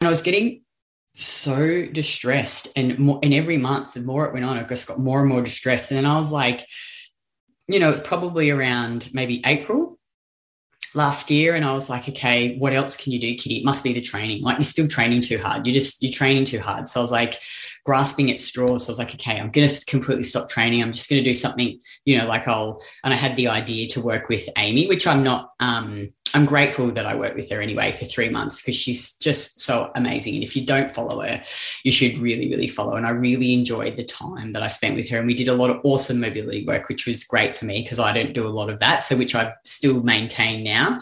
I was getting so distressed and more, and every month the more it went on i just got more and more distressed. And then i was like you know it's probably around maybe april last year and i was like okay what else can you do kitty it must be the training. Like you're still training too hard. You're just you're training too hard. So i was like grasping at straws. So i was like okay i'm going to completely stop training. I'm just going to do something you know like i'll and i had the idea to work with amy which i'm not um I'm grateful that I worked with her anyway for three months because she's just so amazing. And if you don't follow her, you should really, really follow. And I really enjoyed the time that I spent with her. And we did a lot of awesome mobility work, which was great for me because I don't do a lot of that. So, which I've still maintained now.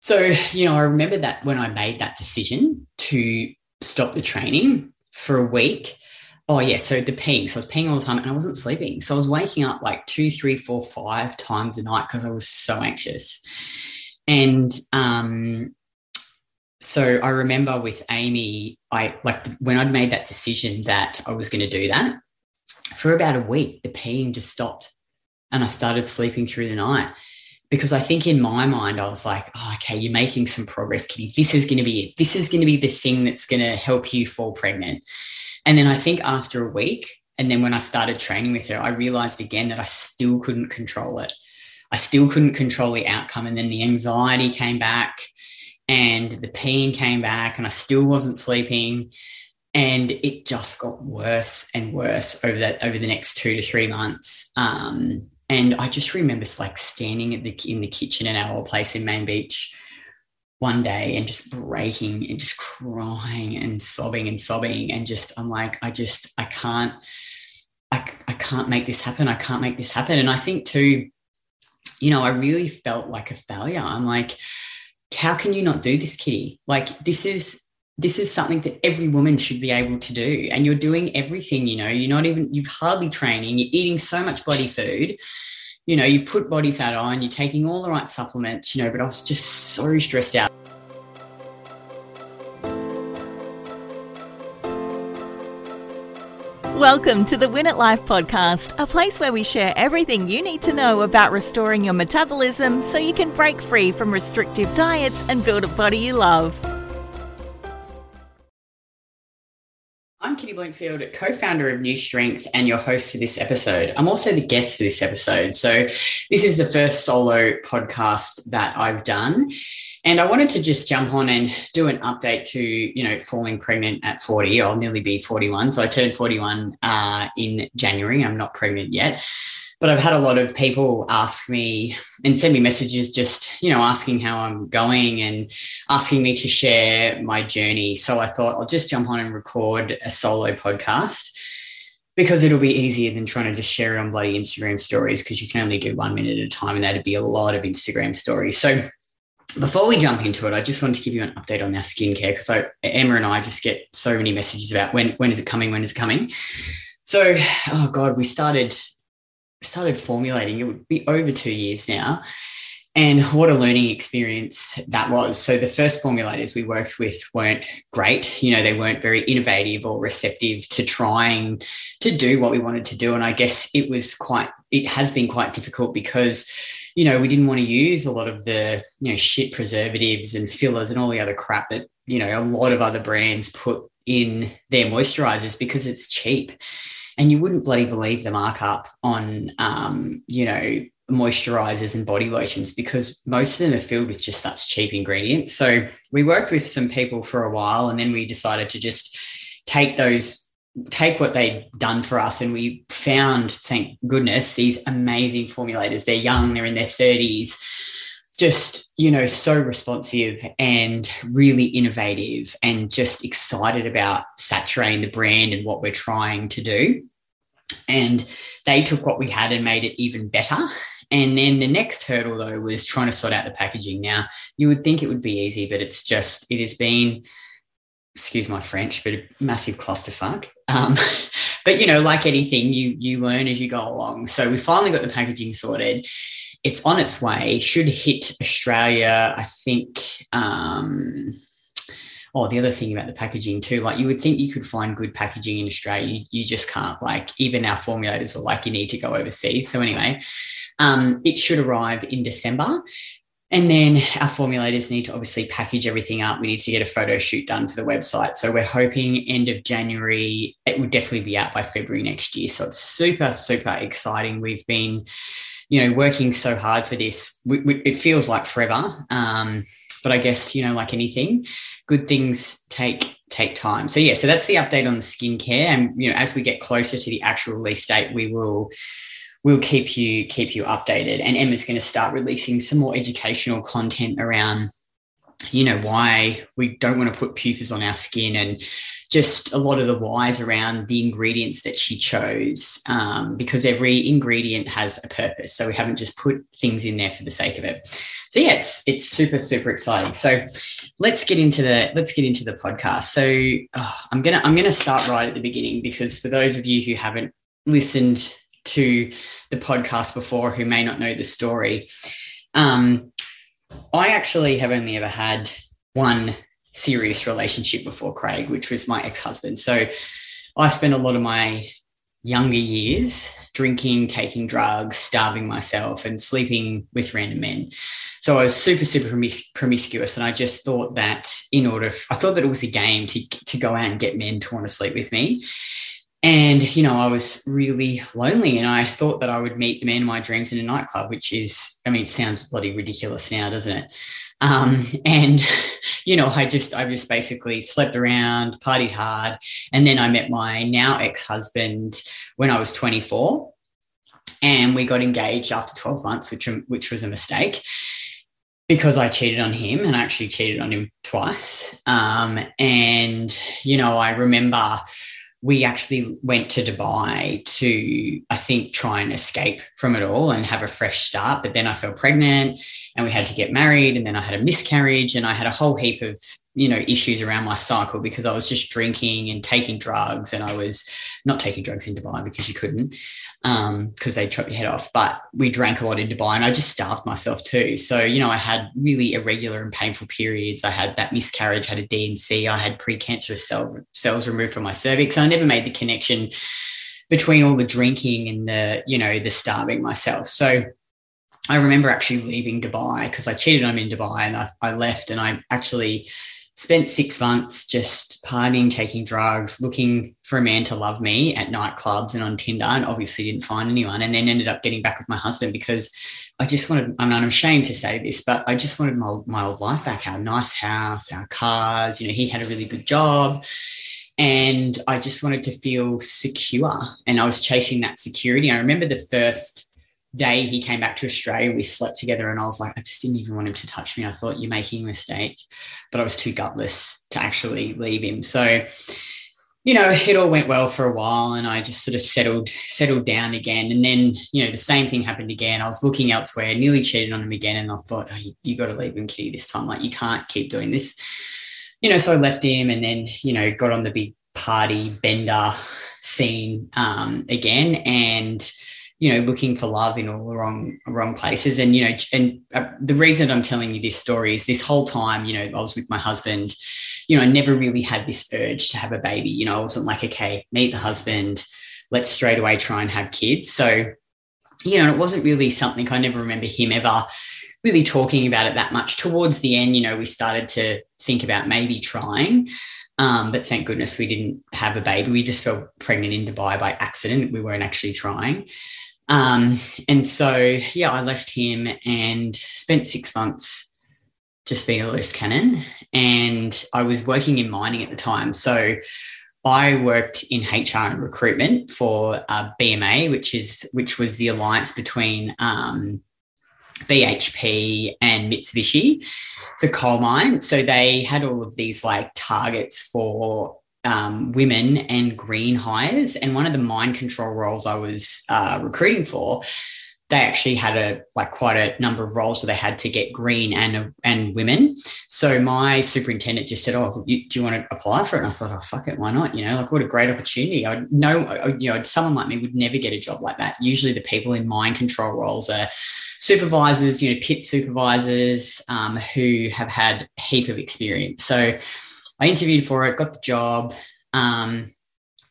So, you know, I remember that when I made that decision to stop the training for a week. Oh yeah, so the peeing. So I was peeing all the time and I wasn't sleeping. So I was waking up like two, three, four, five times a night because I was so anxious. And um, so I remember with Amy, I like when I'd made that decision that I was going to do that for about a week, the peeing just stopped and I started sleeping through the night because I think in my mind, I was like, oh, okay, you're making some progress, Kitty. This is going to be it. This is going to be the thing that's going to help you fall pregnant. And then I think after a week, and then when I started training with her, I realized again that I still couldn't control it. I still couldn't control the outcome. And then the anxiety came back and the pain came back and I still wasn't sleeping. And it just got worse and worse over that over the next two to three months. Um, and I just remember like standing at the in the kitchen in our old place in Main Beach one day and just breaking and just crying and sobbing and sobbing and just I'm like I just I can't I, I can't make this happen I can't make this happen and I think too you know, I really felt like a failure. I'm like, how can you not do this, Kitty? Like, this is this is something that every woman should be able to do. And you're doing everything, you know, you're not even, you've hardly training, you're eating so much body food, you know, you've put body fat on, you're taking all the right supplements, you know, but I was just so stressed out. Welcome to the Win at Life podcast, a place where we share everything you need to know about restoring your metabolism so you can break free from restrictive diets and build a body you love. I'm Kitty Blomfield, co founder of New Strength and your host for this episode. I'm also the guest for this episode. So, this is the first solo podcast that I've done. And I wanted to just jump on and do an update to, you know, falling pregnant at 40. I'll nearly be 41. So I turned 41 uh, in January. I'm not pregnant yet. But I've had a lot of people ask me and send me messages just, you know, asking how I'm going and asking me to share my journey. So I thought I'll just jump on and record a solo podcast because it'll be easier than trying to just share it on bloody Instagram stories because you can only do one minute at a time and that'd be a lot of Instagram stories. So before we jump into it, I just wanted to give you an update on our skincare because Emma and I just get so many messages about when when is it coming, when is it coming. So, oh god, we started started formulating. It would be over two years now, and what a learning experience that was. So the first formulators we worked with weren't great. You know, they weren't very innovative or receptive to trying to do what we wanted to do, and I guess it was quite. It has been quite difficult because you know, we didn't want to use a lot of the, you know, shit preservatives and fillers and all the other crap that, you know, a lot of other brands put in their moisturizers because it's cheap. And you wouldn't bloody believe the markup on, um, you know, moisturizers and body lotions because most of them are filled with just such cheap ingredients. So we worked with some people for a while and then we decided to just take those take what they'd done for us and we found thank goodness these amazing formulators. They're young they're in their 30s just you know so responsive and really innovative and just excited about saturating the brand and what we're trying to do. And they took what we had and made it even better. And then the next hurdle though was trying to sort out the packaging. Now you would think it would be easy but it's just it has been excuse my French, but a massive clusterfuck. Um, but you know, like anything, you you learn as you go along. So we finally got the packaging sorted. It's on its way. Should hit Australia, I think. Um, oh, the other thing about the packaging too, like you would think you could find good packaging in Australia, you, you just can't. Like even our formulators are like you need to go overseas. So anyway, um, it should arrive in December. And then our formulators need to obviously package everything up. We need to get a photo shoot done for the website. So we're hoping end of January. It will definitely be out by February next year. So it's super, super exciting. We've been, you know, working so hard for this. We, we, it feels like forever. Um, but I guess you know, like anything, good things take take time. So yeah, so that's the update on the skincare. And you know, as we get closer to the actual release date, we will we'll keep you keep you updated. And Emma's going to start releasing some more educational content around, you know, why we don't want to put PUFAs on our skin and just a lot of the whys around the ingredients that she chose, um, because every ingredient has a purpose. So we haven't just put things in there for the sake of it. So yeah, it's it's super super exciting. So let's get into the let's get into the podcast. So oh, I'm gonna I'm gonna start right at the beginning because for those of you who haven't listened to the podcast before who may not know the story, um, I actually have only ever had one serious relationship before Craig, which was my ex husband. So I spent a lot of my younger years drinking, taking drugs, starving myself, and sleeping with random men. So I was super, super promis- promiscuous. And I just thought that in order, I thought that it was a game to, to go out and get men to want to sleep with me. And, you know, I was really lonely and I thought that I would meet the man of my dreams in a nightclub, which is, I mean, sounds bloody ridiculous now, doesn't it? Um, and, you know, I just, I just basically slept around, partied hard. And then I met my now ex husband when I was 24. And we got engaged after 12 months, which, which was a mistake because I cheated on him and I actually cheated on him twice. Um, and, you know, I remember we actually went to Dubai to, I think, try and escape from it all and have a fresh start. But then I fell pregnant and we had to get married. And then I had a miscarriage and I had a whole heap of you know issues around my cycle because I was just drinking and taking drugs and I was not taking drugs in Dubai because you couldn't um because they chop your head off but we drank a lot in Dubai and I just starved myself too. So you know I had really irregular and painful periods. I had that miscarriage had a D&C I had precancerous cell, cells removed from my cervix. I never made the connection between all the drinking and the you know the starving myself. So I remember actually leaving Dubai because I cheated on him in Dubai and I, I left and I actually spent six months just partying, taking drugs, looking for a man to love me at nightclubs and on Tinder, and obviously didn't find anyone. And then ended up getting back with my husband because I just wanted, I'm ashamed to say this, but I just wanted my, my old life back our nice house, our cars. You know, he had a really good job. And I just wanted to feel secure. And I was chasing that security. I remember the first day he came back to Australia, we slept together, and I was like, I just didn't even want him to touch me. I thought you're making a mistake, but I was too gutless to actually leave him. So, you know, it all went well for a while, and I just sort of settled settled down again. And then, you know, the same thing happened again. I was looking elsewhere, nearly cheated on him again, and I thought, oh, you, you got to leave him, Kitty, this time. Like, you can't keep doing this. You know, so I left him, and then, you know, got on the big party bender scene um, again, and you know looking for love in all the wrong wrong places and you know and uh, the reason i'm telling you this story is this whole time you know i was with my husband you know i never really had this urge to have a baby you know i wasn't like okay meet the husband let's straight away try and have kids so you know it wasn't really something i never remember him ever really talking about it that much towards the end you know we started to think about maybe trying um, but thank goodness we didn't have a baby. We just fell pregnant in Dubai by accident. We weren't actually trying. Um, and so, yeah, I left him and spent six months just being a loose cannon. And I was working in mining at the time. So I worked in HR and recruitment for uh, BMA, which is which was the alliance between um, BHP and Mitsubishi. It's a coal mine, so they had all of these like targets for um, women and green hires. And one of the mine control roles I was uh, recruiting for, they actually had a like quite a number of roles where they had to get green and and women. So my superintendent just said, "Oh, you, do you want to apply for it?" And I thought, "Oh, fuck it, why not?" You know, like what a great opportunity. I know, you know, someone like me would never get a job like that. Usually, the people in mine control roles are supervisors, you know, pit supervisors um, who have had a heap of experience. So I interviewed for it, got the job, um,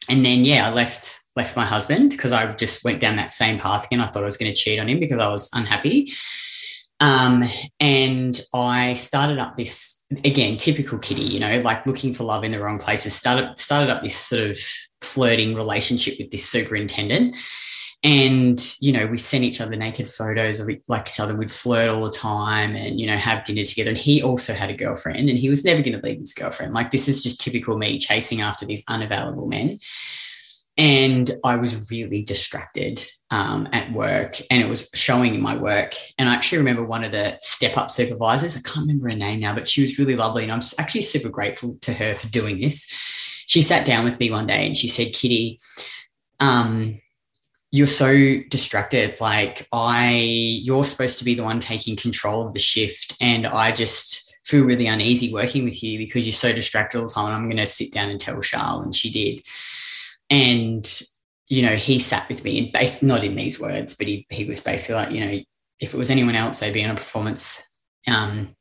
and then yeah, I left left my husband because I just went down that same path again. I thought I was going to cheat on him because I was unhappy. Um, and I started up this again, typical kitty, you know, like looking for love in the wrong places. Started started up this sort of flirting relationship with this superintendent. And, you know, we sent each other naked photos of like each other. We'd flirt all the time and, you know, have dinner together. And he also had a girlfriend and he was never going to leave his girlfriend. Like, this is just typical me chasing after these unavailable men. And I was really distracted um, at work and it was showing in my work. And I actually remember one of the step up supervisors, I can't remember her name now, but she was really lovely. And I'm actually super grateful to her for doing this. She sat down with me one day and she said, Kitty, um, you're so distracted. Like, I, you're supposed to be the one taking control of the shift. And I just, feel really uneasy working with you because you're so distracted all the time. And I'm going to sit down and tell Charles, and she did. And, you know, he sat with me and based not in these words, but he, he was basically like, you know, if it was anyone else, they'd be on a performance, um,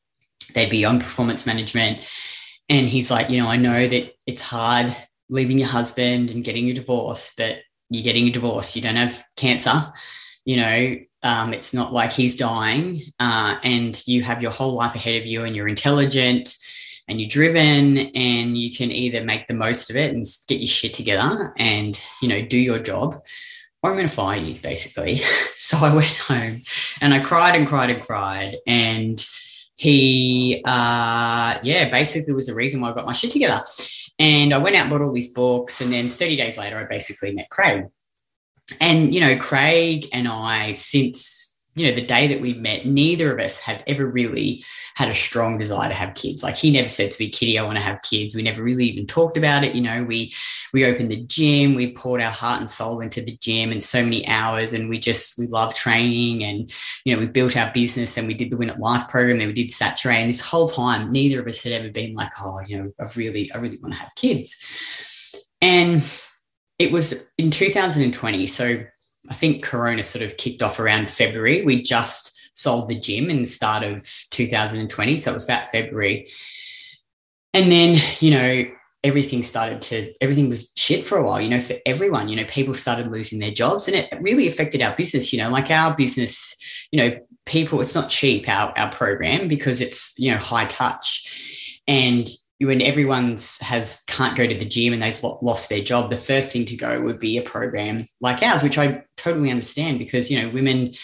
they'd be on performance management. And he's like, you know, I know that it's hard leaving your husband and getting a divorce, but you're getting a divorce. You don't have cancer. You know, um, it's not like he's dying, uh, and you have your whole life ahead of you, and you're intelligent and you're driven and you can either make the most of it and get your shit together and you know do your job or i'm going to fire you basically so i went home and i cried and cried and cried and he uh yeah basically was the reason why i got my shit together and i went out and bought all these books and then 30 days later i basically met craig. And you know craig and i since you know the day that we met neither of us have ever really had a strong desire to have kids. Like he never said to me, Kitty, I want to have kids. We never really even talked about it. You know, we we opened the gym, we poured our heart and soul into the gym and so many hours. And we just we love training and you know, we built our business and we did the Win at Life program, and we did Saturée. And this whole time, neither of us had ever been like, oh, you know, I really, I really want to have kids. And it was in 2020. So I think Corona sort of kicked off around February. We just sold the gym in the start of 2020. So it was about February. And then, you know, everything started to, everything was shit for a while, you know, for everyone. You know, people started losing their jobs and it really affected our business. You know, like our business, you know, people, it's not cheap, our, our program, because it's, you know, high touch. And when everyone's has can't go to the gym and they've lost their job, the first thing to go would be a program like ours, which I totally understand because you know women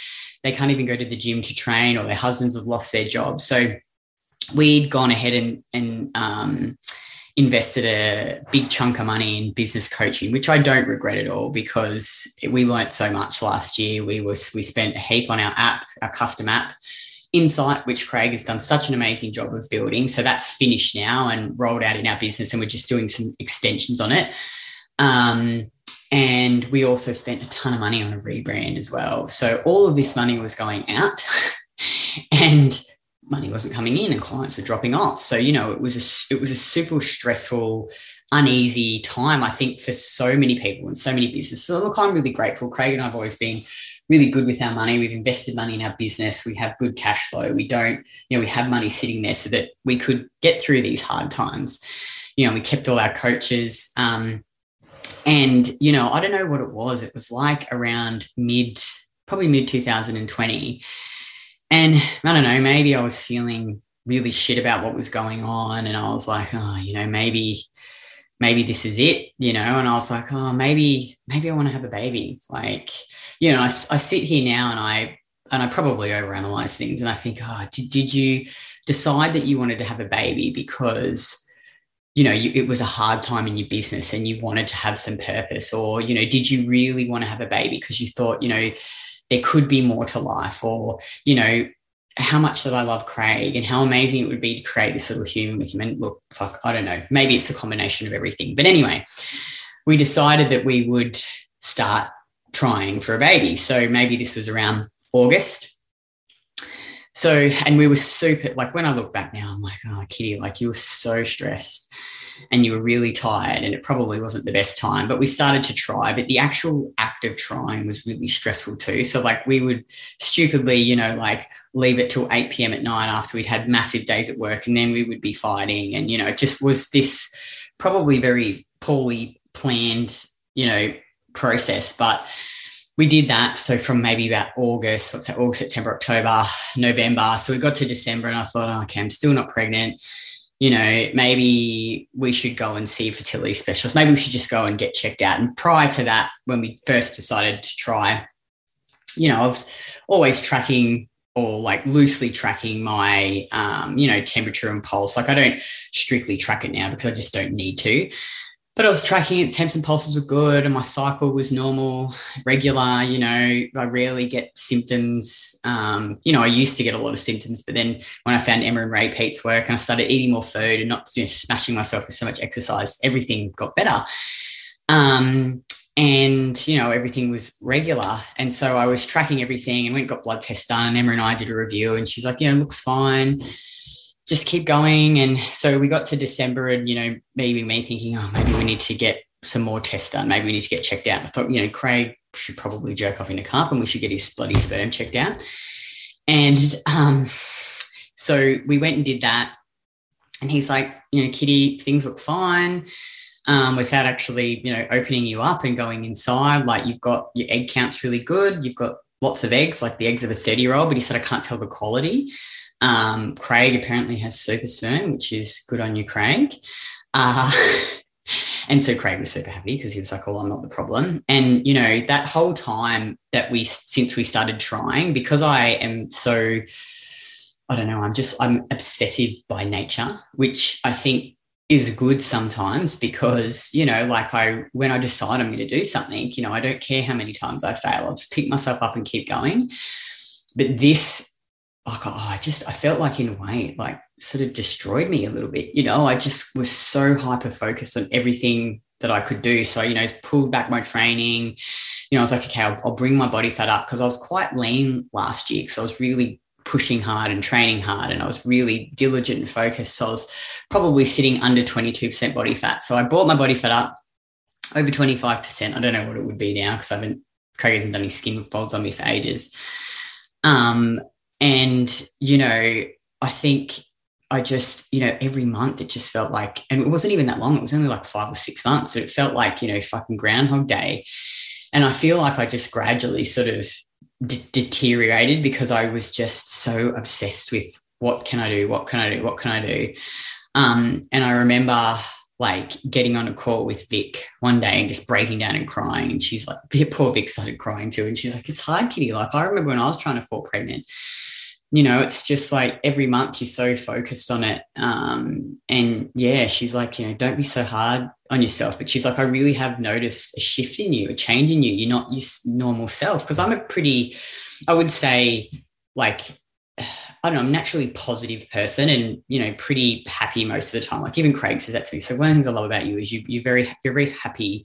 they can't even go to the gym to train or their husbands have lost their jobs. So we'd gone ahead and, and um, invested a big chunk of money in business coaching, which I don't regret at all because we learnt so much last year. We was we spent a heap on our app, our custom app. Insight, which Craig has done such an amazing job of building. So that's finished now and rolled out in our business, and we're just doing some extensions on it. Um, and we also spent a ton of money on a rebrand as well. So all of this money was going out and money wasn't coming in and clients were dropping off. So, you know, it was a, it was a super stressful, uneasy time, I think, for so many people and so many businesses. So look, I'm really grateful. Craig and I have always been really good with our money. We've invested money in our business. We have good cash flow. We don't, you know, we have money sitting there so that we could get through these hard times. You know, we kept all our coaches. Um, and, you know, I don't know what it was. It was like around mid, probably mid 2020. And I don't know, maybe I was feeling really shit about what was going on. And I was like, oh, you know, maybe, maybe this is it, you know? And I was like, oh, maybe, maybe I want to have a baby. Like, you know, I, I sit here now and I, and I probably overanalyze things and I think, ah, oh, did, did you decide that you wanted to have a baby because you know, you, it was a hard time in your business and you wanted to have some purpose? Or, you know, did you really want to have a baby because you thought, you know, there could be more to life? Or, you know, how much that I love Craig and how amazing it would be to create this little human with him? And look, fuck, I don't know. Maybe it's a combination of everything. But anyway, we decided that we would start trying for a baby. So maybe this was around August. So, and we were super, like when I look back now, I'm like, oh, Kitty, like you were so stressed and you were really tired and it probably wasn't the best time, but we started to try. But the actual act of trying was really stressful too. So, like, we would stupidly, you know, like leave it till 8 p.m. at night after we'd had massive days at work and then we would be fighting. And, you know, it just was this probably very poorly planned, you know, process. But we did that. So from maybe about August, what's that, August, September, October, November. So we got to December and I thought, oh, okay, I'm still not pregnant. You know, maybe we should go and see fertility specialist. Maybe we should just go and get checked out. And prior to that, when we first decided to try, you know, I was always tracking or like loosely tracking my um, you know temperature and pulse like i don't strictly track it now because i just don't need to but I was tracking it, temps and pulses were good, and my cycle was normal, regular. You know, I rarely get symptoms. Um, you know, I used to get a lot of symptoms, but then when I found Emma and Ray Peat's work and I started eating more food and not you know, smashing myself with so much exercise, everything got better. Um, and you know everything was regular. And so i was tracking everything and went got blood tests done. And emma and i did a review and she's like you know looks fine. Just keep going. And so we got to december and you know maybe me thinking oh maybe we need to get some more tests done. Maybe we need to get checked out. I thought you know craig should probably jerk off in a cup and we should get his bloody sperm checked out. And um, so we went and did that. And he's like you know kitty things look fine um, without actually, you know, opening you up and going inside. Like you've got your egg count's really good. You've got lots of eggs, like the eggs of a 30 year old, but he said, I can't tell the quality. Um, Craig apparently has super sperm, which is good on you, Craig. Uh, and so Craig was super happy because he was like, "Oh, I'm not the problem." And you know, that whole time that we since we started trying, because I am so, I don't know, I'm just I'm obsessive by nature, which I think is good sometimes because you know like i when i decide i'm going to do something you know i don't care how many times i fail i'll just pick myself up and keep going. But this like oh, i just i felt like in a way like sort of destroyed me a little bit you know? I just was so hyper focused on everything that i could do. So you know pulled back my training you know i was like okay i'll, I'll bring my body fat up because i was quite lean last year because i was really pushing hard and training hard and I was really diligent and focused. So I was probably sitting under 22% body fat. So I brought my body fat up over 25%. I don't know what it would be now because I haven't, Craig hasn't done any skin folds on me for ages. Um, and, you know, I think I just, you know, every month it just felt like, and it wasn't even that long, it was only like five or six months. So it felt like, you know, fucking Groundhog Day. And I feel like I just gradually sort of d- deteriorated because I was just so obsessed with what can I do? What can I do? What can I do? Um, and I remember like getting on a call with Vic one day and just breaking down and crying. And she's like, poor Vic started crying too. And she's like, it's hard, Kitty. Like I remember when I was trying to fall pregnant, you know, it's just like every month you're so focused on it. Um, and yeah, she's like, you know, don't be so hard on yourself. But she's like, I really have noticed a shift in you, a change in you. You're not your normal self. Because I'm a pretty, I would say, like, I don't know, I'm naturally positive person and, you know, pretty happy most of the time. Like even Craig says that to me. So one of the things I love about you is you, you're very, you're very happy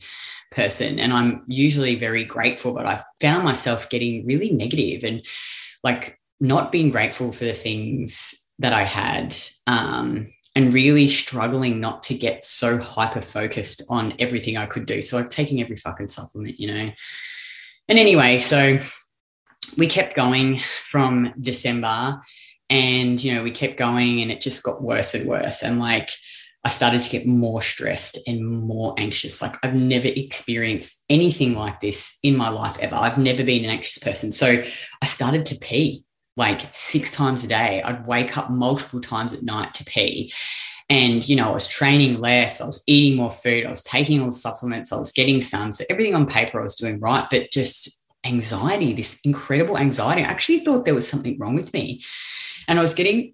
person. And I'm usually very grateful, but I've found myself getting really negative and like not being grateful for the things that I had um, and really struggling not to get so hyper focused on everything I could do. So like taking every fucking supplement, you know. And anyway, so we kept going from December and, you know, we kept going and it just got worse and worse. And like, I started to get more stressed and more anxious. Like I've never experienced anything like this in my life ever. I've never been an anxious person. So I started to pee like six times a day. I'd wake up multiple times at night to pee. And, you know, I was training less, I was eating more food, I was taking all the supplements, I was getting sun. So everything on paper I was doing right, but just anxiety, this incredible anxiety. I actually thought there was something wrong with me. And I was getting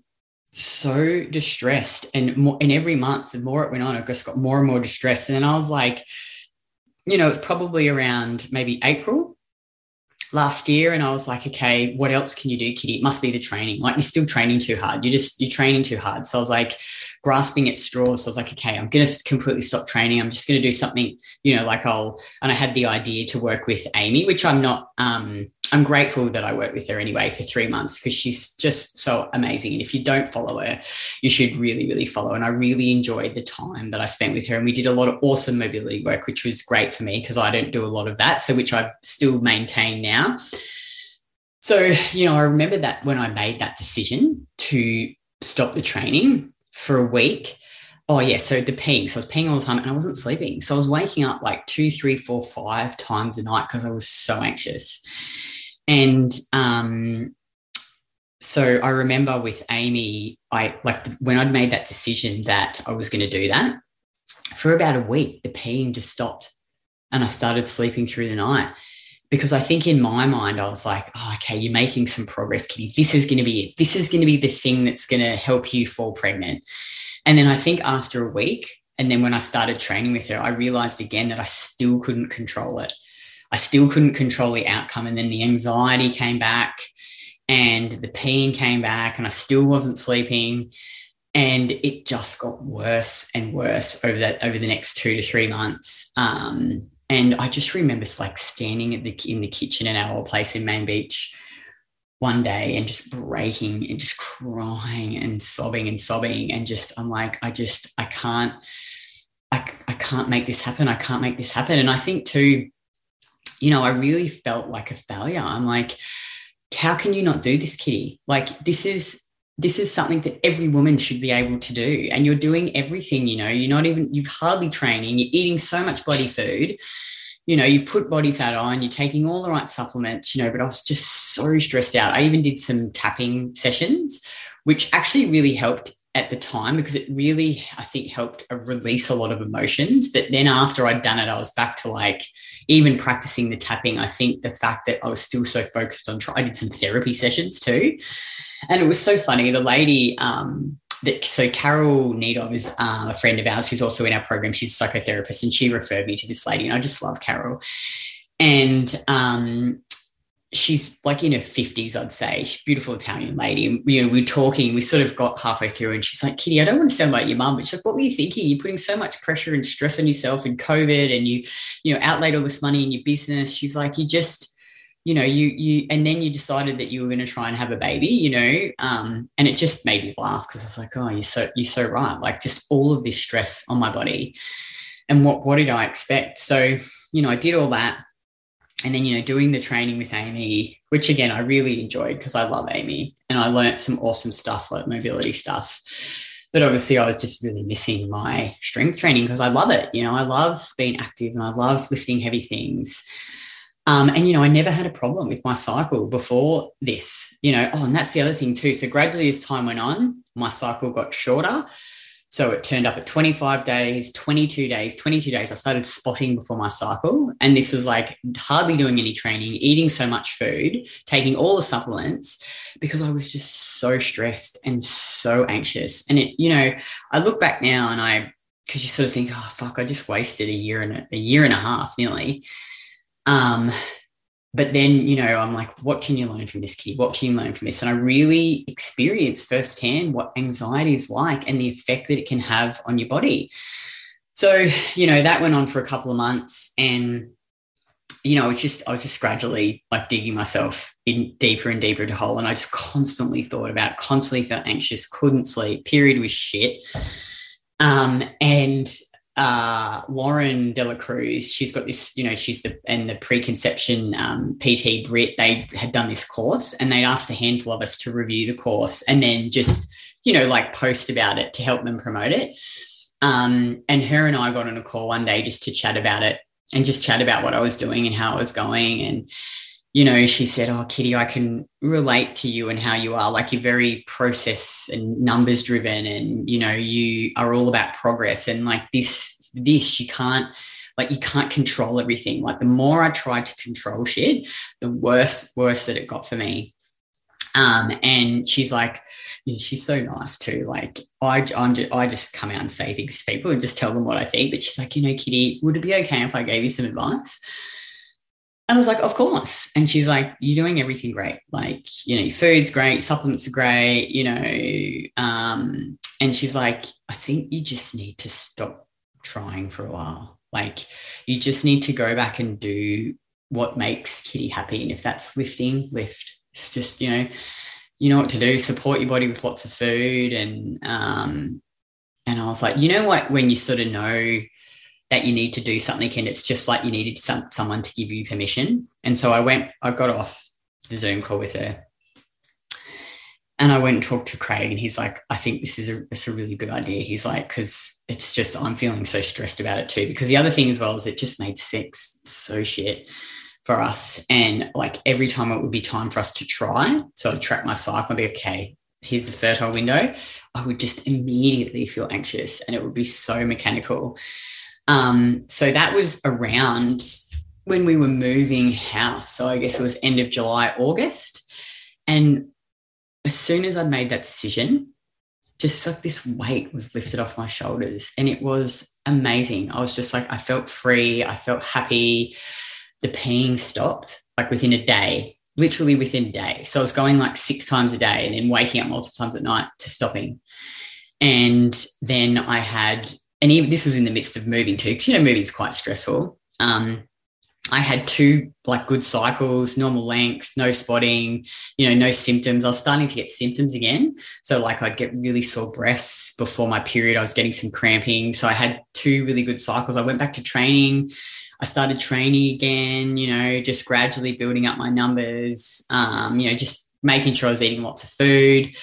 so distressed. And more, and every month, the more it went on, I just got more and more distressed. And then I was like, you know, it's probably around maybe April last year and I was like, okay, what else can you do, Kitty? It must be the training. Like you're still training too hard. You're just you're training too hard. So I was like grasping at straws. So I was like, okay, I'm gonna completely stop training. I'm just gonna do something, you know, like I'll and I had the idea to work with Amy, which I'm not um I'm grateful that I worked with her anyway for three months because she's just so amazing. And if you don't follow her, you should really, really follow. And I really enjoyed the time that I spent with her. And we did a lot of awesome mobility work, which was great for me because I don't do a lot of that. So, which I've still maintained now. So, you know, I remember that when I made that decision to stop the training for a week, Oh yeah, so the peeing. So I was peeing all the time and I wasn't sleeping. So I was waking up like two, three, four, five times a night because I was so anxious. And um, so I remember with Amy, I like when I'd made that decision that I was going to do that for about a week, the peeing just stopped and I started sleeping through the night because I think in my mind, I was like, oh, okay, you're making some progress, Kitty. This is going to be it. This is going to be the thing that's going to help you fall pregnant. And then I think after a week, and then when I started training with her, I realized again that I still couldn't control it. I still couldn't control the outcome. And then the anxiety came back and the pain came back, and I still wasn't sleeping. And it just got worse and worse over that over the next two to three months. Um, and I just remember like standing at the in the kitchen in our place in Main Beach one day and just breaking and just crying and sobbing and sobbing and just I'm like I just I can't I, I can't make this happen. I can't make this happen. And I think too you know I really felt like a failure. I'm like how can you not do this kitty? Like this is this is something that every woman should be able to do and you're doing everything you know you're not even, you've hardly training you're eating so much body food you know, you've put body fat on, you're taking all the right supplements, you know, but I was just so stressed out. I even did some tapping sessions, which actually really helped at the time because it really, I think, helped release a lot of emotions. But then after I'd done it, I was back to like even practicing the tapping. I think the fact that I was still so focused on, try, I did some therapy sessions too. And it was so funny. The lady, um, that, so Carol Needov is uh, a friend of ours who's also in our program. She's a psychotherapist, and she referred me to this lady, and I just love Carol. And um, she's like in her fifties, I'd say. She's beautiful Italian lady. You know, we are talking. We sort of got halfway through, and she's like, "Kitty, I don't want to sound like your mum, but she's like, what were you thinking? You're putting so much pressure and stress on yourself in COVID, and you, you know, outlaid all this money in your business." She's like, "You just." You know, you you and then you decided that you were going to try and have a baby, you know, um, and it just made me laugh because I was like, oh, you're so you're so right. Like just all of this stress on my body, and what what did I expect? So you know, I did all that, and then you know, doing the training with Amy, which again I really enjoyed because I love Amy, and I learned some awesome stuff like mobility stuff. But obviously, I was just really missing my strength training because I love it. You know, I love being active and I love lifting heavy things. Um, and, you know, I never had a problem with my cycle before this, you know. Oh, and that's the other thing too. So, gradually as time went on, my cycle got shorter. So, it turned up at 25 days, 22 days, 22 days. I started spotting before my cycle. And this was like hardly doing any training, eating so much food, taking all the supplements because I was just so stressed and so anxious. And it, you know, I look back now and I, because you sort of think, oh, fuck, I just wasted a year and a, a year and a half nearly um, but then, you know, I'm like, what can you learn from this kid? What can you learn from this? And I really experienced firsthand what anxiety is like and the effect that it can have on your body. So, you know, that went on for a couple of months and you know, it's just I was just gradually like digging myself in deeper and deeper into hole. And I just constantly thought about, constantly felt anxious, couldn't sleep, period was shit. Um, and uh, Lauren Dela Cruz, she's got this, you know, she's the and the preconception um, PT Brit. They had done this course, and they'd asked a handful of us to review the course, and then just, you know, like post about it to help them promote it. Um, and her and I got on a call one day just to chat about it and just chat about what I was doing and how I was going. And you know, she said, Oh, Kitty, I can relate to you and how you are. Like you're very process and numbers driven, and, you know, you are all about progress. And like this, this, you can't, like, you can't control everything. Like the more I tried to control shit, the worse, worse that it got for me. Um, and she's like, you know, she's so nice too. Like I, I'm just, I just come out and say things to people and just tell them what I think. But she's like, you know, Kitty, would it be okay if I gave you some advice? And I was like, of course. And she's like, you're doing everything great. Like, you know, food's great, supplements are great, you know. Um, and she's like, I think you just need to stop trying for a while. Like, you just need to go back and do what makes Kitty happy. And if that's lifting, lift. It's just, you know, you know what to do, support your body with lots of food. And um, and I was like, you know what, when you sort of know that you need to do something and it's just like you needed some, someone to give you permission and so i went i got off the zoom call with her and I went and talked to Craig, and he's like, I think this is a, it's a really good idea. He's like, because it's just, I'm feeling so stressed about it too. Because the other thing as well is it just made sex so shit for us. And like every time it would be time for us to try, so I'd track my cycle and be okay, here's the fertile window. I would just immediately feel anxious and it would be so mechanical. Um, so that was around when we were moving house. So I guess it was end of July, August. And as soon as I made that decision, just like this weight was lifted off my shoulders and it was amazing. I was just like, I felt free. I felt happy. The peeing stopped like within a day, literally within a day. So I was going like six times a day and then waking up multiple times at night to stopping. And then I had, and even this was in the midst of moving too, because you know, moving is quite stressful. Um, I had two like good cycles, normal length, no spotting, you know, no symptoms. I was starting to get symptoms again. So like I'd get really sore breasts before my period. I was getting some cramping. So I had two really good cycles. I went back to training. I started training again, you know, just gradually building up my numbers, um, you know, just making sure I was eating lots of food,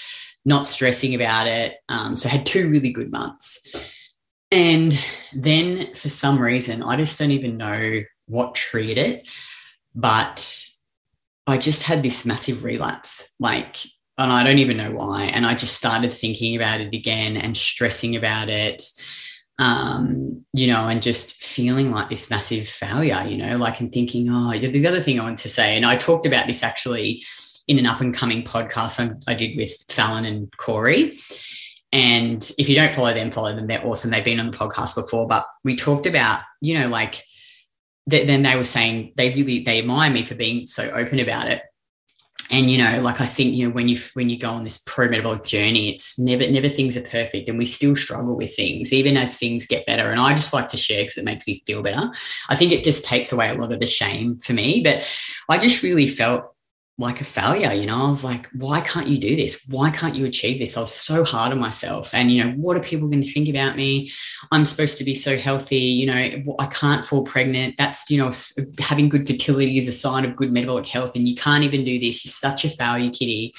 not stressing about it. Um, so I had two really good months. And then for some reason, I just don't even know what triggered it, but I just had this massive relapse. Like, and I don't even know why. And I just started thinking about it again and stressing about it. Um, you know, and just feeling like this massive failure, you know, like and thinking, oh, the other thing I want to say, and I talked about this actually in an up and coming podcast I did with Fallon and Corey. And if you don't follow them, follow them. They're awesome. They've been on the podcast before, but we talked about, you know, like then they were saying they really they admire me for being so open about it and you know like i think you know when you when you go on this pro metabolic journey it's never never things are perfect and we still struggle with things even as things get better and i just like to share because it makes me feel better i think it just takes away a lot of the shame for me but i just really felt like a failure. You know, I was like, why can't you do this? Why can't you achieve this? I was so hard on myself. And, you know, what are people going to think about me? I'm supposed to be so healthy. You know, I can't fall pregnant. That's, you know, having good fertility is a sign of good metabolic health. And you can't even do this. You're such a failure, kitty.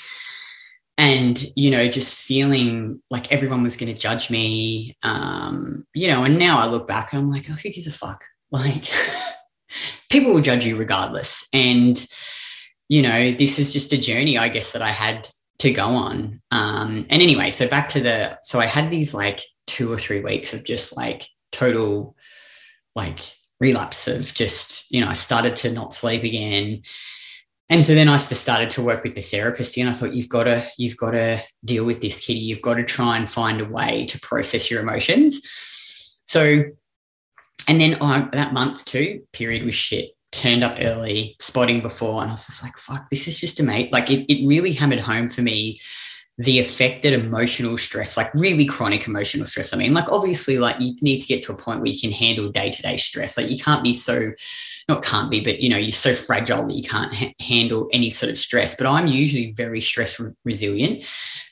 And, you know, just feeling like everyone was going to judge me. Um, you know, and now I look back and I'm like, oh, who gives a fuck? Like, people will judge you regardless. And, you know, this is just a journey, I guess, that I had to go on. Um, and anyway, so back to the, so I had these like two or three weeks of just like total like relapse of just, you know, I started to not sleep again. And so then I started to work with the therapist and I thought, you've got to, you've got to deal with this kitty. You've got to try and find a way to process your emotions. So, and then on that month too, period was shit turned up early, spotting before, and I was just like, fuck, this is just a mate. Like it, it really hammered home for me the effect that emotional stress, like really chronic emotional stress. I mean, like obviously, like you need to get to a point where you can handle day to day stress. Like you can't be so, not can't be, but you know, you're so fragile that you can't ha- handle any sort of stress. But I'm usually very stress re- resilient.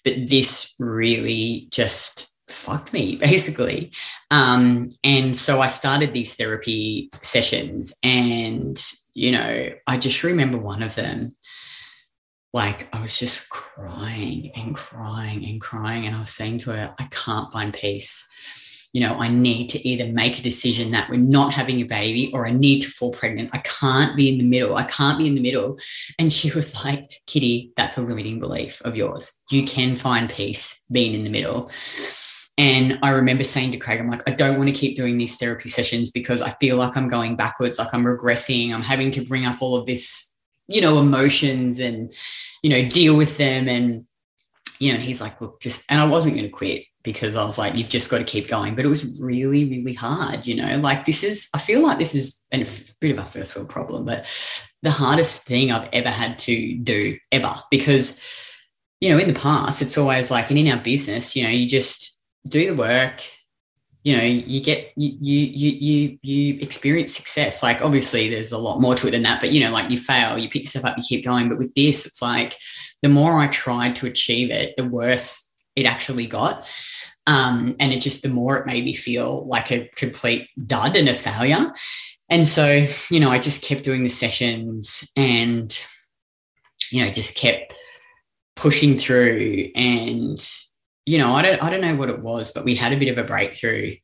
But this really just fucked me basically. Um, and so i started these therapy sessions and you know i just remember one of them like i was just crying and crying and crying and i was saying to her i can't find peace. You know i need to either make a decision that we're not having a baby or i need to fall pregnant. I can't be in the middle. I can't be in the middle. And she was like kitty that's a limiting belief of yours. You can find peace being in the middle and I remember saying to Craig, I'm like, I don't want to keep doing these therapy sessions because I feel like I'm going backwards, like I'm regressing. I'm having to bring up all of this, you know, emotions and, you know, deal with them. And, you know, and he's like, look, just, and I wasn't going to quit because I was like, you've just got to keep going. But it was really, really hard, you know, like this is, I feel like this is a bit of a first world problem, but the hardest thing I've ever had to do ever because, you know, in the past, it's always like, and in our business, you know, you just, do the work you know you get you you you you experience success. Like obviously there's a lot more to it than that but you know like you fail you pick yourself up you keep going. But with this it's like the more i tried to achieve it the worse it actually got. Um, and it just the more it made me feel like a complete dud and a failure. And so you know i just kept doing the sessions and you know just kept pushing through and you know i don't i don't know what it was but we had a bit of a breakthrough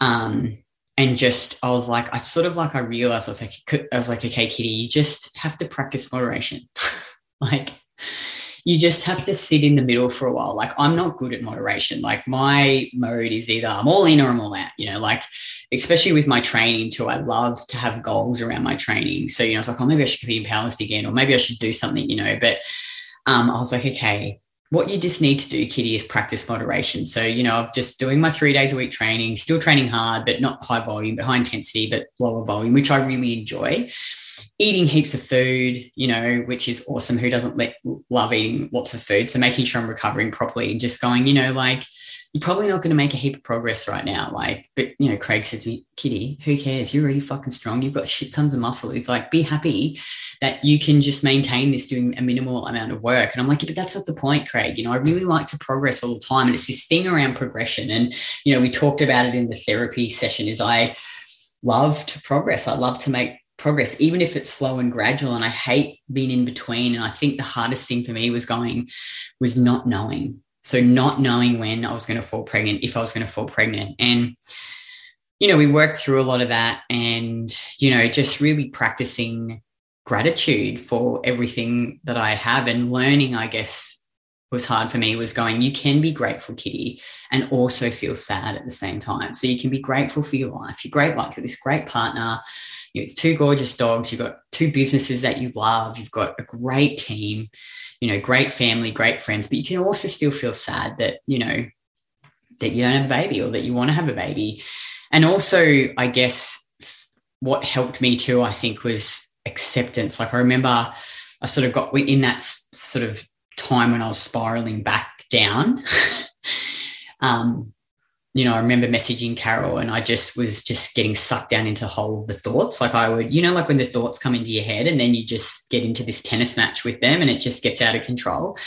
um and just i was like i sort of like i realized i was like i was like okay kitty you just have to practice moderation like you just have to sit in the middle for a while. Like I'm not good at moderation. Like my mode is either I'm all in or I'm all out, you know, like especially with my training too. I love to have goals around my training. So, you know, I was like, oh, maybe I should compete in powerlifting again, or maybe I should do something, you know. But um, I was like, okay, what you just need to do, Kitty, is practice moderation. So, you know, I'm just doing my three days a week training, still training hard, but not high volume, but high intensity, but lower volume, which I really enjoy eating heaps of food, you know, which is awesome. Who doesn't let, love eating lots of food? So making sure I'm recovering properly and just going, you know, like you're probably not going to make a heap of progress right now. Like, but you know, Craig said to me, Kitty, who cares? You're really fucking strong. You've got shit tons of muscle. It's like, be happy that you can just maintain this doing a minimal amount of work. And I'm like, yeah, but that's not the point, Craig. You know, I really like to progress all the time. And it's this thing around progression. And, you know, we talked about it in the therapy session is I love to progress. I love to make progress, even if it's slow and gradual. And I hate being in between. And I think the hardest thing for me was going, was not knowing. So not knowing when I was going to fall pregnant, if I was going to fall pregnant. And, you know, we worked through a lot of that and, you know, just really practicing gratitude for everything that I have and learning, I guess, was hard for me was going, you can be grateful, Kitty, and also feel sad at the same time. So you can be grateful for your life. You're great life, you're this great partner, you know, it's two gorgeous dogs. You've got two businesses that you love. You've got a great team, you know, great family, great friends. But you can also still feel sad that you know that you don't have a baby or that you want to have a baby. And also, I guess what helped me too, I think, was acceptance. Like I remember, I sort of got in that sort of time when I was spiraling back down. um, you know, I remember messaging Carol and I just was just getting sucked down into the hole of the thoughts. Like I would, you know, like when the thoughts come into your head and then you just get into this tennis match with them and it just gets out of control.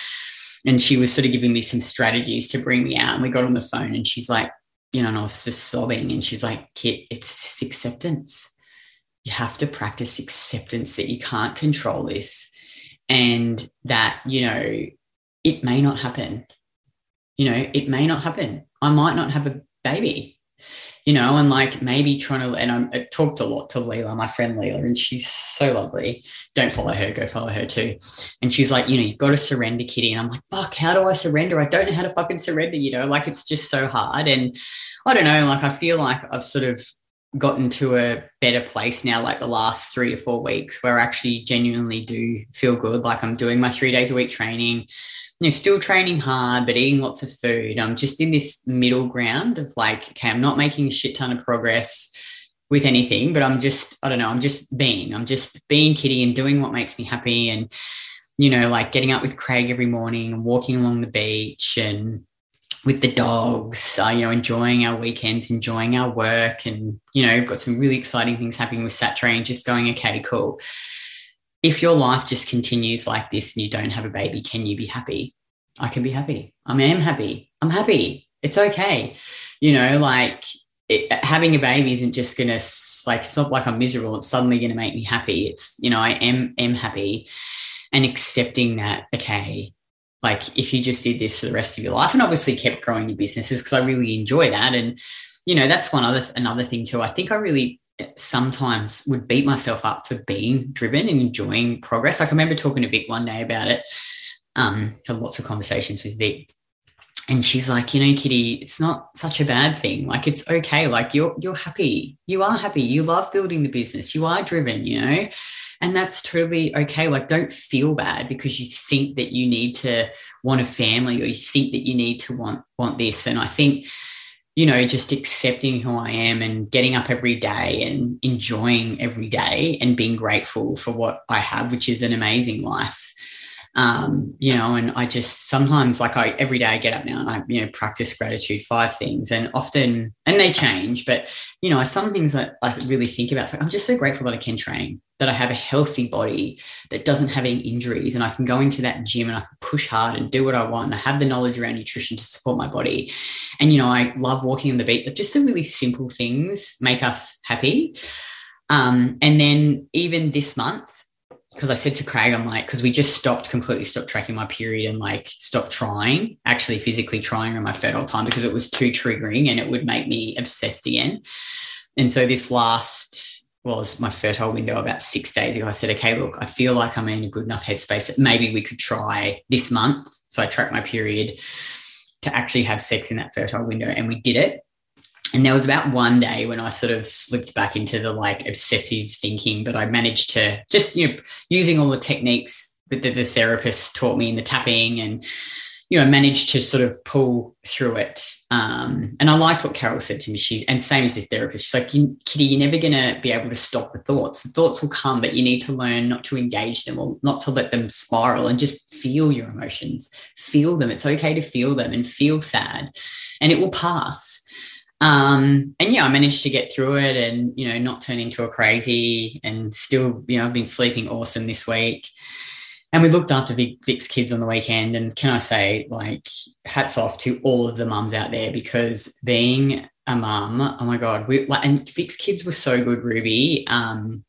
And she was sort of giving me some strategies to bring me out. And we got on the phone and she's like, you know, and I was just sobbing. And she's like, Kit, it's just acceptance. You have to practice acceptance that you can't control this and that, you know, it may not happen. You know, it may not happen I might not have a baby, you know, and like maybe trying to, and I'm, I talked a lot to Leela, my friend Leela, and she's so lovely. Don't follow her, go follow her too. And she's like, you know, you've got to surrender, Kitty. And I'm like, fuck, how do I surrender? I don't know how to fucking surrender, you know, like it's just so hard. And I don't know, like I feel like I've sort of gotten to a better place now, like the last three to four weeks, where I actually genuinely do feel good. Like I'm doing my three days a week training you know, still training hard, but eating lots of food. I'm just in this middle ground of like, okay, I'm not making a shit ton of progress with anything, but I'm just, I don't know, I'm just being, I'm just being kitty and doing what makes me happy. And, you know, like getting up with Craig every morning and walking along the beach and with the dogs, uh, you know, enjoying our weekends, enjoying our work. And, you know, got some really exciting things happening with Sat Train, just going, okay, cool if your life just continues like this and you don't have a baby, can you be happy? I can be happy. I am happy. I'm happy. It's okay. You know, like it, having a baby isn't just to like, it's not like I'm miserable. It's suddenly to make me happy. It's, you know, I am, am happy and accepting that, okay, like if you just did this for the rest of your life and obviously kept growing your businesses because I really enjoy that. And, you know, that's one other, another thing too. I think I really sometimes would beat myself up for being driven and enjoying progress. Like I remember talking to Vic one day about it. Um, had lots of conversations with Vic. And she's like, you know, Kitty, it's not such a bad thing. Like it's okay. Like you're you're happy. You are happy. You love building the business. You are driven, you know? And that's totally okay. Like don't feel bad because you think that you need to want a family or you think that you need to want want this. And I think you know, just accepting who I am and getting up every day and enjoying every day and being grateful for what I have, which is an amazing life um, you know, and I just sometimes like I every day I get up now and I, you know, practice gratitude, five things, and often, and they change, but you know, some things that I really think about, like I'm just so grateful that I can train, that I have a healthy body that doesn't have any injuries, and I can go into that gym and I can push hard and do what I want. And I have the knowledge around nutrition to support my body. And, you know, I love walking on the but just the really simple things make us happy. Um, and then even this month, because I said to Craig, I'm like, because we just stopped completely stopped tracking my period and like stopped trying, actually physically trying on my fertile time because it was too triggering and it would make me obsessed again. And so this last was my fertile window about six days ago. I said, okay, look, I feel like I'm in a good enough headspace that maybe we could try this month. So I tracked my period to actually have sex in that fertile window and we did it and there was about one day when I sort of slipped back into the like obsessive thinking, but I managed to just, you know, using all the techniques that the, the therapist taught me in the tapping and, you know, managed to sort of pull through it. Um, and I liked what Carol said to me. She, and same as the therapist, she's like, Kitty, you're never going to be able to stop the thoughts. The thoughts will come, but you need to learn not to engage them or not to let them spiral and just feel your emotions, feel them. It's okay to feel them and feel sad and it will pass um, and yeah, I managed to get through it and, you know, not turn into a crazy and still, you know, I've been sleeping awesome this week. And we looked after Vic, Vic's kids on the weekend. And can I say, like, hats off to all of the mums out there because being a mum, oh my God, we, like, and Vic's kids were so good, Ruby. Um,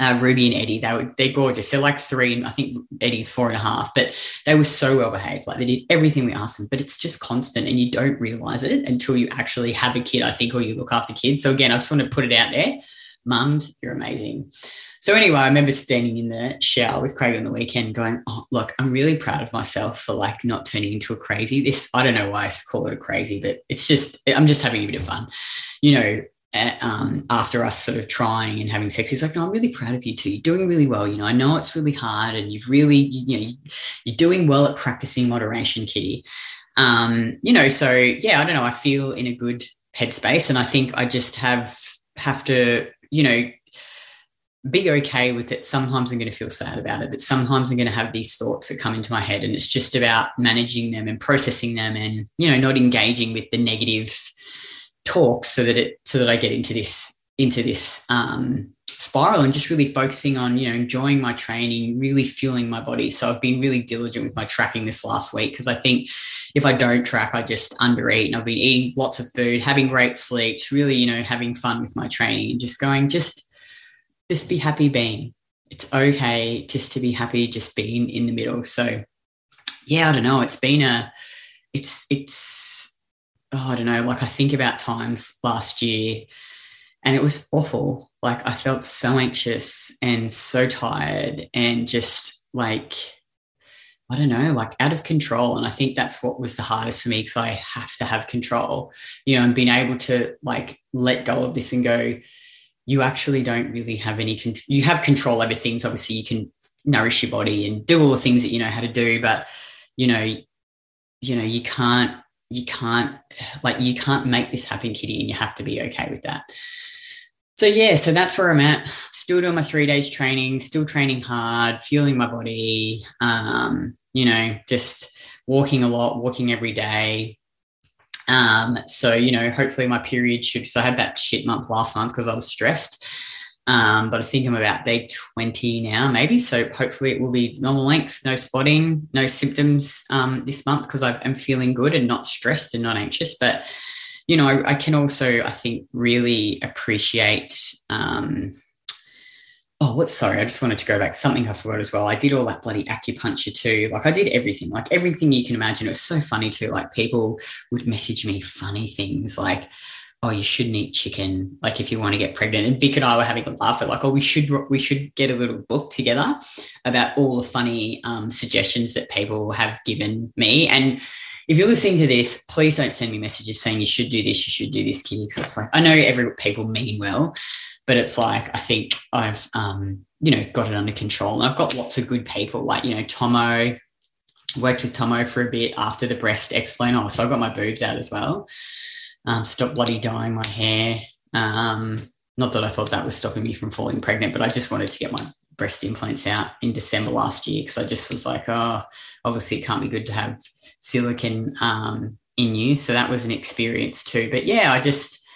uh, Ruby and Eddie. They were they're gorgeous. They're like three, I think Eddie's four and a half, but they were so well behaved. Like they did everything we asked them. But it's just constant, and you don't realize it until you actually have a kid. I think, or you look after kids. So again, I just want to put it out there, mums, you're amazing. So anyway, I remember standing in the shower with Craig on the weekend, going, "Oh, look, I'm really proud of myself for like not turning into a crazy." This I don't know why I call it a crazy, but it's just I'm just having a bit of fun, you know um, after us sort of trying and having sex, he's like, "No, I'm really proud of you too. You're doing really well. You know, I know it's really hard, and you've really, you know, you're doing well at practicing moderation, Kitty. Um, you know, so yeah, I don't know. I feel in a good headspace, and I think I just have have to, you know, be okay with it. Sometimes I'm going to feel sad about it, but sometimes I'm going to have these thoughts that come into my head, and it's just about managing them and processing them, and you know, not engaging with the negative talk so that it so that I get into this into this um, spiral and just really focusing on you know enjoying my training really fueling my body. So i've been really diligent with my tracking this last week because i think if i don't track i just undereat and i've been eating lots of food having great sleeps really you know having fun with my training and just going just just be happy being. It's okay just to be happy just being in the middle. So yeah i don't know. It's been a it's it's oh, I don't know, like I think about times last year and it was awful. Like I felt so anxious and so tired and just like, I don't know, like out of control. And I think that's what was the hardest for me because I have to have control, you know, and being able to like let go of this and go, you actually don't really have any, con- you have control over things. Obviously, you can nourish your body and do all the things that you know how to do, but you know, you know, you can't you can't like you can't make this happen kitty and you have to be okay with that. So yeah so that's where i'm at. Still doing my three days training still training hard fueling my body um you know just walking a lot walking every day. Um so you know hopefully my period should so i had that shit month last month because i was stressed um, but I think I'm about day 20 now, maybe. So hopefully it will be normal length, no spotting, no symptoms um, this month because I'm feeling good and not stressed and not anxious. But, you know, I, I can also, I think, really appreciate. Um, oh, what? Sorry, I just wanted to go back. Something I forgot as well. I did all that bloody acupuncture too. Like I did everything, like everything you can imagine. It was so funny too. Like people would message me funny things like, oh, you shouldn't eat chicken, like if you want to get pregnant. And Vic and I were having a laugh at like, oh, we should we should get a little book together about all the funny um, suggestions that people have given me. And if you're listening to this, please don't send me messages saying you should do this, you should do this, Kitty, because it's like I know every people mean well, but it's like I think I've um, you know got it under control. And I've got lots of good people, like you know Tomo. Worked with Tomo for a bit after the breast explant. Oh, so I got my boobs out as well um, stop bloody dyeing my hair. Um, not that I thought that was stopping me from falling pregnant, but I just wanted to get my breast implants out in December last year because I just was like, oh, obviously it can't be good to have silicon um, in you. So that was an experience too. But yeah, I just,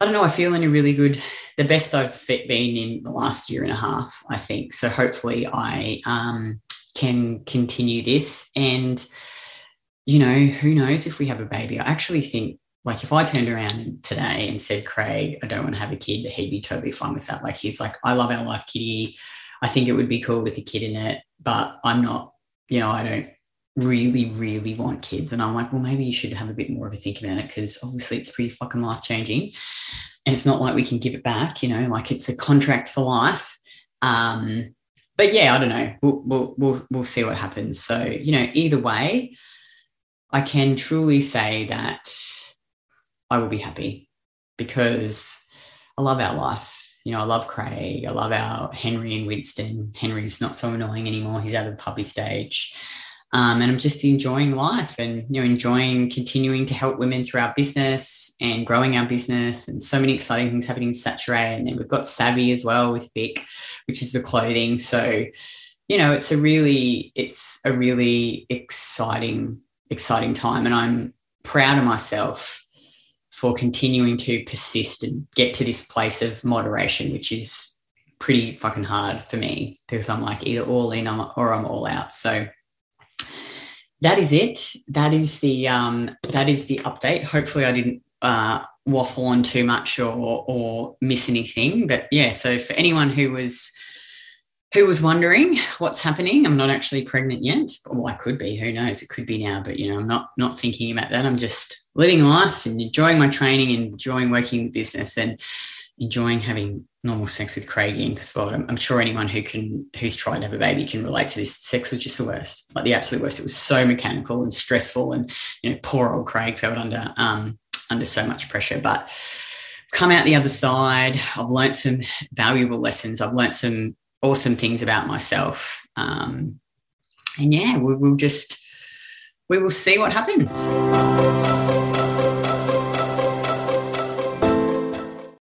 I don't know, I feel in a really good, the best I've been in the last year and a half, I think. So hopefully I um, can continue this and you know, who knows if we have a baby? I actually think, like, if I turned around today and said, Craig, I don't want to have a kid, he'd be totally fine with that. Like, he's like, I love our life, kitty. I think it would be cool with a kid in it, but I'm not, you know, I don't really, really want kids. And I'm like, well, maybe you should have a bit more of a think about it because obviously it's pretty fucking life changing. And it's not like we can give it back, you know, like it's a contract for life. Um, but yeah, I don't know. We'll, we'll, we'll, we'll see what happens. So, you know, either way, I can truly say that I will be happy because I love our life. You know, I love Craig. I love our Henry and Winston. Henry's not so annoying anymore. He's out of the puppy stage. Um, and I'm just enjoying life and you know enjoying continuing to help women through our business and growing our business and so many exciting things happening in Saturée and then we've got Savvy as well with Vic, which is the clothing. So you know it's a really it's a really exciting exciting time and I'm proud of myself for continuing to persist and get to this place of moderation, which is pretty fucking hard for me because I'm like either all in or I'm all out. So that is it. That is the um, that is the update. Hopefully, I didn't uh, waffle on too much or or miss anything. But yeah, so for anyone who was who was wondering what's happening, I'm not actually pregnant yet. Well, I could be. Who knows? It could be now. But you know, I'm not not thinking about that. I'm just living life and enjoying my training and enjoying working in the business and enjoying having normal sex with Craigie because well, I'm, I'm, sure anyone who can who's tried to have a baby can relate to this. Sex was just the worst, like the absolute worst. It was so mechanical and stressful, and you know, poor old Craig felt under um, under so much pressure. But come out the other side. I've learned some valuable lessons. I've learned some awesome things about myself. Um, and yeah, we, we'll just we will see what happens.